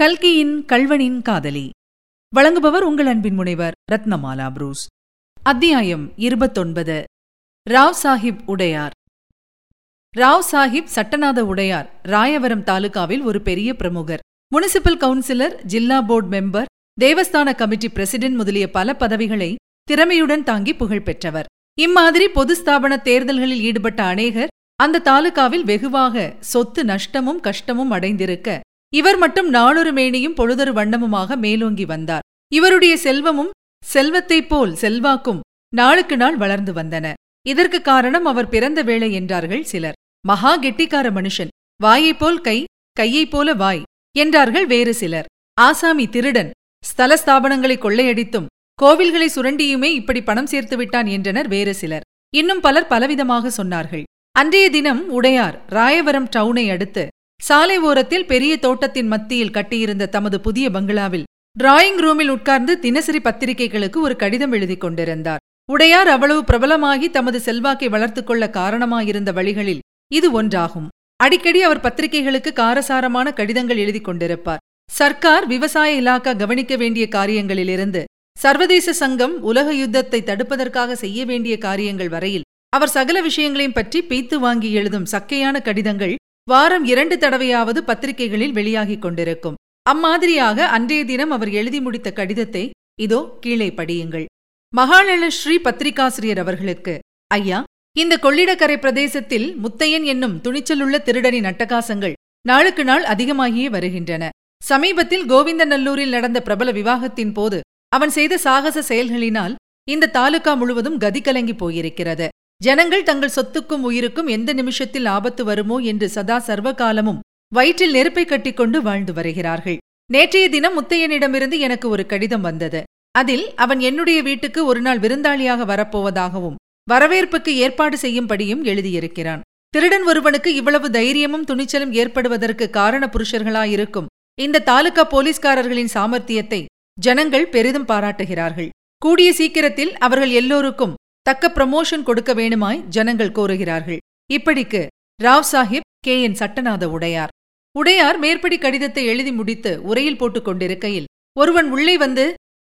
கல்கியின் கல்வனின் காதலி. வழங்குபவர் உங்கள் அன்பின் முனைவர் ரத்னமாலா புரூஸ். அத்தியாயம் இருபத்தொன்பது. ராவ் சாஹிப் உடையார். ராவ் சாஹிப் சட்டநாத உடையார் ராயவரம் தாலுகாவில் ஒரு பெரிய பிரமுகர். முனிசிபல் கவுன்சிலர் ஜில்லா போர்டு மெம்பர் தேவஸ்தான கமிட்டி பிரசிடென்ட் முதலிய பல பதவிகளை திறமையுடன் தாங்கி புகழ் பெற்றவர். இம்மாதிரி பொது ஸ்தாபன தேர்தல்களில் ஈடுபட்ட அநேகர் அந்த தாலுகாவில் வெகுவாக சொத்து நஷ்டமும் கஷ்டமும் அடைந்திருக்க இவர் மட்டும் நாளொரு மேனியும் பொழுதொரு வண்ணமுமாக மேலோங்கி வந்தார். இவருடைய செல்வமும் செல்வத்தைப் போல் செல்வாக்கும் நாளுக்கு நாள் வளர்ந்து வந்தன. இதற்கு காரணம் அவர் பிறந்த வேளை என்றார்கள் சிலர். மகா கெட்டிக்கார மனுஷன். வாயைப் போல் கை கையைப் போல வாய் என்றார்கள் வேறு சிலர். ஆசாமி திருடன். ஸ்தல ஸ்தாபனங்களை கொள்ளையடித்தும் கோவில்களை சுரண்டியுமே இப்படி பணம் சேர்த்து விட்டான் என்றனர் வேறு சிலர். இன்னும் பலர் பலவிதமாக சொன்னார்கள். அன்றைய தினம் உடையார் ராயவரம் டவுனை அடுத்து சாலை ஓரத்தில் பெரிய தோட்டத்தின் மத்தியில் கட்டியிருந்த தமது புதிய பங்களாவில் டிராயிங் ரூமில் உட்கார்ந்து தினசரி பத்திரிகைகளுக்கு ஒரு கடிதம் எழுதிக் கொண்டிருந்தார். உடையார் அவ்வளவு பிரபலமாகி தமது செல்வாக்கை வளர்த்துக் கொள்ள காரணமாயிருந்த வழிகளில் இது ஒன்றாகும். அடிக்கடி அவர் பத்திரிகைகளுக்கு காரசாரமான கடிதங்கள் எழுதிக் கொண்டிருப்பார். சர்க்கார் விவசாய இலாக்கா கவனிக்க வேண்டிய காரியங்களிலிருந்து சர்வதேச சங்கம் உலக யுத்தத்தை தடுப்பதற்காக செய்ய வேண்டிய காரியங்கள் வரையில் அவர் சகல விஷயங்களையும் பற்றி பீத்து வாங்கி எழுதும் சக்கையான கடிதங்கள் வாரம் இரண்டு தடவையாவது பத்திரிகைகளில் வெளியாகிக் கொண்டிருக்கும். அம்மாதிரியாக அன்றைய தினம் அவர் எழுதி முடித்த கடிதத்தை இதோ கீழே படியுங்கள். மகாநல ஸ்ரீ பத்திரிகாசிரியர் அவர்களுக்கு ஐயா இந்த கொள்ளிடக்கரை பிரதேசத்தில் முத்தையன் என்னும் துணிச்சலுள்ள திருடனின் அட்டகாசங்கள் நாளுக்கு நாள் அதிகமாகியே வருகின்றன. சமீபத்தில் கோவிந்தநல்லூரில் நடந்த பிரபல விவாகத்தின் போது அவன் செய்த சாகச செயல்களினால் இந்த தாலுகா முழுவதும் கதி கலங்கி போயிருக்கிறது. ஜனங்கள் தங்கள் சொத்துக்கும் உயிருக்கும் எந்த நிமிஷத்தில் ஆபத்து வருமோ என்று சதா சர்வகாலமும் வயிற்றில் நெருப்பை கட்டிக்கொண்டு வாழ்ந்து வருகிறார்கள். நேற்றைய தினம் முத்தையனிடமிருந்து எனக்கு ஒரு கடிதம் வந்தது. அதில் அவன் என்னுடைய வீட்டுக்கு ஒருநாள் விருந்தாளியாக வரப்போவதாகவும் வரவேற்புக்கு ஏற்பாடு செய்யும்படியும் எழுதியிருக்கிறான். திருடன் ஒருவனுக்கு இவ்வளவு தைரியமும் துணிச்சலும் ஏற்படுவதற்கு காரண புருஷர்களாயிருக்கும் இந்த தாலுகா போலீஸ்காரர்களின் சாமர்த்தியத்தை ஜனங்கள் பெரிதும் பாராட்டுகிறார்கள். கூடிய சீக்கிரத்தில் அவர்கள் எல்லோருக்கும் தக்க ப்ரமோஷன் கொடுக்க வேணுமாய் ஜனங்கள் கோருகிறார்கள். இப்படிக்கு ராவ் சாஹிப் கே என் சட்டநாத உடையார். உடையார் மேற்படி கடிதத்தை எழுதி முடித்து உரையில் போட்டுக் கொண்டிருக்கையில் ஒருவன் உள்ளே வந்து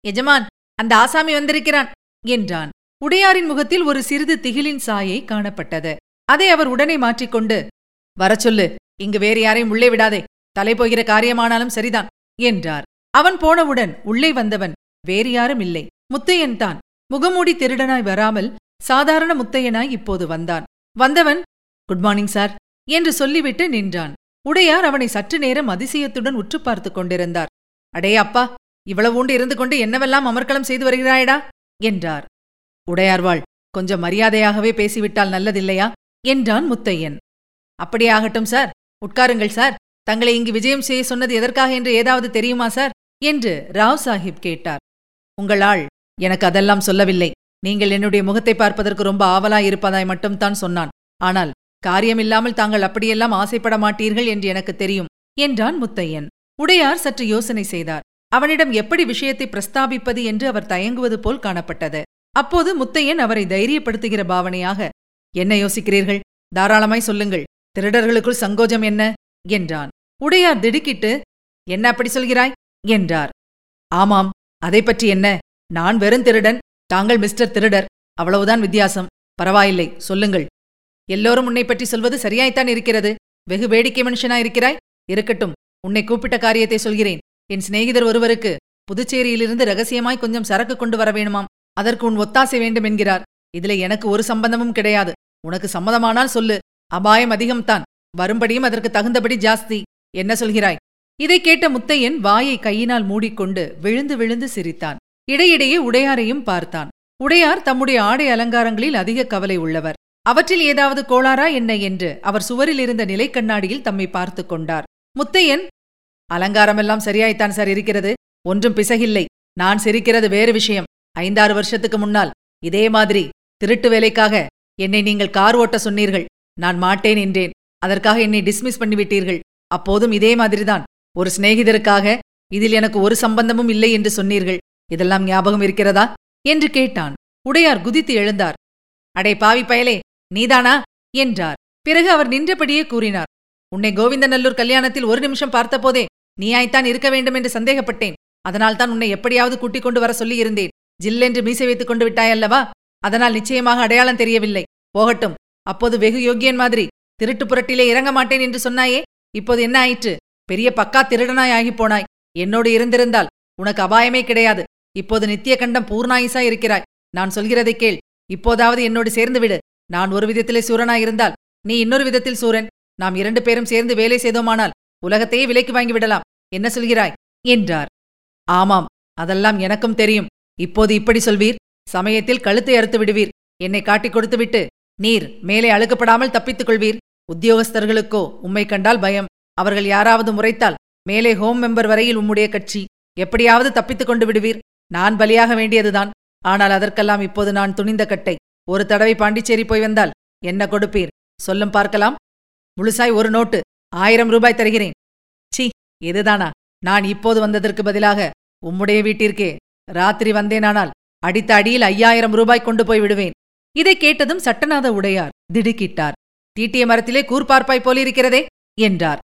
எஜமான் அந்த ஆசாமி வந்திருக்கிறான் என்றான். உடையாரின் முகத்தில் ஒரு சிறிது திகிலின் சாயை காணப்பட்டது. அதை அவர் உடனே மாற்றிக்கொண்டு வரச்சொல்லு சொல்லு இங்கு வேறு யாரையும் உள்ளே விடாதே தலை போகிற காரியமானாலும் சரிதான் என்றார். அவன் போனவுடன் உள்ளே வந்தவன் வேறு யாரும் இல்லை முத்தையன் தான் முகமூடி திருடனாய் வராமல் சாதாரண முத்தையனாய் இப்போது வந்தான். வந்தவன் குட் மார்னிங் சார் என்று சொல்லிவிட்டு நின்றான். உடையார் அவனை சற்று நேரம் அதிசயத்துடன் உற்று பார்த்துக் கொண்டிருந்தார். அடே அப்பா இவ்வளவுண்டு இருந்து கொண்டு என்னவெல்லாம் அமர்க்களம் செய்து வருகிறாயடா? என்றார். உடையார்வாள் கொஞ்சம் மரியாதையாகவே பேசிவிட்டால் நல்லதில்லையா? என்றான் முத்தையன். அப்படியாகட்டும் சார். உட்காருங்கள் சார். தங்களை இங்கு விஜயம் செய்ய சொன்னது எதற்காக என்று ஏதாவது தெரியுமா சார்? என்று ராவ் சாஹிப் கேட்டார். உங்கள் ஆள் எனக்கு அதெல்லாம் சொல்லவில்லை. நீங்கள் என்னுடைய முகத்தை பார்ப்பதற்கு ரொம்ப ஆவலாய் இருப்பதாய் மட்டும்தான் சொன்னான். ஆனால் காரியமில்லாமல் தாங்கள் அப்படியெல்லாம் ஆசைப்பட மாட்டீர்கள் என்று எனக்கு தெரியும் என்றான் முத்தையன். உடையார் சற்று யோசனை செய்தார். அவனிடம் எப்படி விஷயத்தை பிரஸ்தாபிப்பது என்று அவர் தயங்குவது போல் காணப்பட்டது. அப்போது முத்தையன் அவரை தைரியப்படுத்துகிற பாவனையாக என்ன யோசிக்கிறீர்கள்? தாராளமாய் சொல்லுங்கள். திருடர்களுக்குள் சங்கோஜம் என்ன? என்றான். உடையார் திடுக்கிட்டு என்ன அப்படி சொல்கிறாய்? என்றார். ஆமாம். அதை பற்றி என்ன? நான் வெறும் திருடன் தாங்கள் மிஸ்டர் திருடர். அவ்வளவுதான் வித்தியாசம். பரவாயில்லை சொல்லுங்கள். எல்லோரும் உன்னை பற்றி சொல்வது சரியாய்த்தான் இருக்கிறது. வெகு வேடிக்கை மனுஷனாயிருக்கிறாய் இருக்கட்டும் உன்னை கூப்பிட்ட காரியத்தை சொல்கிறேன். என் சிநேகிதர் ஒருவருக்கு புதுச்சேரியிலிருந்து ரகசியமாய் கொஞ்சம் சரக்கு கொண்டு வர வேணுமாம். அதற்கு உன் ஒத்தாசை வேண்டும் என்கிறார். இதுல எனக்கு ஒரு சம்பந்தமும் கிடையாது. உனக்கு சம்மதமானால் சொல்லு. அபாயம் அதிகம்தான். வரும்படியும் அதற்கு தகுந்தபடி ஜாஸ்தி. என்ன சொல்கிறாய்? இதை கேட்ட முத்தையன் வாயை கையினால் மூடிக்கொண்டு விழுந்து விழுந்து சிரித்தான். இடையிடையே உடையாரையும் பார்த்தான். உடையார் தம்முடைய ஆடை அலங்காரங்களில் அதிக கவலை உள்ளவர். அவற்றில் ஏதாவது கோளாறா என்ன என்று அவர் சுவரில் இருந்த நிலைக்கண்ணாடியில் தம்மை பார்த்து கொண்டார். முத்தையன் அலங்காரமெல்லாம் சரியாய்த்தான் சார் இருக்கிறது. ஒன்றும் பிசகில்லை. நான் சிரிக்கிறது வேறு விஷயம். ஐந்தாறு வருஷத்துக்கு முன்னால் இதே மாதிரி திருட்டு வேலைக்காக என்னை நீங்கள் கார் ஓட்ட சொன்னீர்கள். நான் மாட்டேன் என்றேன். அதற்காக என்னை டிஸ்மிஸ் பண்ணிவிட்டீர்கள். அப்போதும் இதே மாதிரிதான். ஒரு சிநேகிதருக்காக இதில் எனக்கு ஒரு சம்பந்தமும் இல்லை என்று சொன்னீர்கள். இதெல்லாம் ஞாபகம் இருக்கிறதா? என்று கேட்டான். உடையார் குதித்து எழுந்தார். அடே பாவி பயலே நீதானா? என்றார். பிறகு அவர் நின்றபடியே கூறினார். உன்னை கோவிந்தநல்லூர் கல்யாணத்தில் ஒரு நிமிஷம் பார்த்தபோதே நீயாய்த்தான் இருக்க வேண்டும் என்று சந்தேகப்பட்டேன். அதனால் தான் உன்னை எப்படியாவது கூட்டிக் கொண்டு வர சொல்லியிருந்தேன். ஜில்லென்று மீசை வைத்துக் கொண்டு விட்டாயல்லவா அதனால் நிச்சயமாக அடையாளம் தெரியவில்லை. போகட்டும். அப்போது வெகு யோக்கியன் மாதிரி திருட்டு புரட்டிலே இறங்க மாட்டேன் என்று சொன்னாயே இப்போது என்ன ஆயிற்று? பெரிய பக்கா திருடனாய் ஆகிப்போனாய் என்னோடு இருந்திருந்தால் உனக்கு அபாயமே கிடையாது. இப்போது நித்திய கண்டம் பூர்ணாயுசா இருக்கிறாய். நான் சொல்கிறதை கேள். இப்போதாவது என்னோடு சேர்ந்து விடு. நான் ஒரு விதத்திலே சூரனாயிருந்தால் நீ இன்னொரு விதத்தில் சூரன். நாம் இரண்டு பேரும் சேர்ந்து வேலை செய்தோமானால் உலகத்தையே விலைக்கு வாங்கிவிடலாம் என்ன சொல்கிறாய்? என்றார். ஆமாம் அதெல்லாம் எனக்கும் தெரியும். இப்போது இப்படி சொல்வீர்? சமயத்தில் கழுத்தை அறுத்து விடுவீர். என்னை காட்டிக் கொடுத்துவிட்டு நீர் மேலே அழுக்கப்படாமல் தப்பித்துக் கொள்வீர். உத்தியோகஸ்தர்களுக்கோ உம்மை கண்டால் பயம். அவர்கள் யாராவது முறைத்தால் மேலே ஹோம் மெம்பர் வரையில் உம்முடைய கட்சி. எப்படியாவது தப்பித்துக் கொண்டு விடுவீர். நான் பலியாக வேண்டியதுதான். ஆனால் அதற்கெல்லாம் இப்போது நான் துணிந்த கட்டை. ஒரு தடவை பாண்டிச்சேரி போய் வந்தால் என்ன கொடுப்பீர்? சொல்லும் பார்க்கலாம். முழுசாய் ஒரு நோட்டு. ஆயிரம் ரூபாய் தருகிறேன். சி இதுதானா? நான் இப்போது வந்ததற்கு பதிலாக உம்முடைய வீட்டிற்கே ராத்திரி வந்தேனானால் அடித்த அடியில் ஐயாயிரம் ரூபாய் கொண்டு போய் விடுவேன். இதை கேட்டதும் சட்டநாத உடையார் திடுக்கிட்டார். தீட்டிய மரத்திலே கூர்பார்ப்பாய் போலிருக்கிறதே என்றார்.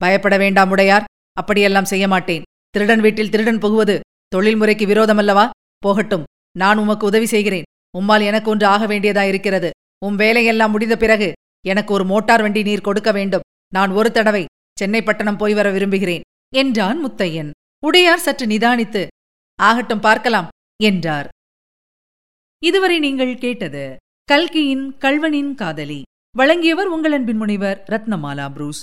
பயப்பட வேண்டாம் உடையார் அப்படியெல்லாம் செய்ய மாட்டேன். திருடன் வீட்டில் திருடன் புகுவது தொழில்முறைக்கு விரோதமல்லவா? போகட்டும் நான் உமக்கு உதவி செய்கிறேன். உம்மால் எனக்கு ஒன்று ஆக வேண்டியதாயிருக்கிறது. உம் வேலையெல்லாம் முடிந்த பிறகு எனக்கு ஒரு மோட்டார் வண்டி நீர் கொடுக்க வேண்டும். நான் ஒரு தடவை சென்னை பட்டணம் போய் வர விரும்புகிறேன் என்றான் முத்தையன். உடையார் சற்று நிதானித்து ஆகட்டும் பார்க்கலாம் என்றார். இதுவரை நீங்கள் கேட்டது கல்கியின் கல்வனின் காதலி. வழங்கியவர் உங்கள் அன்பின் முனைவர் ரத்னமாலா புரூஸ்.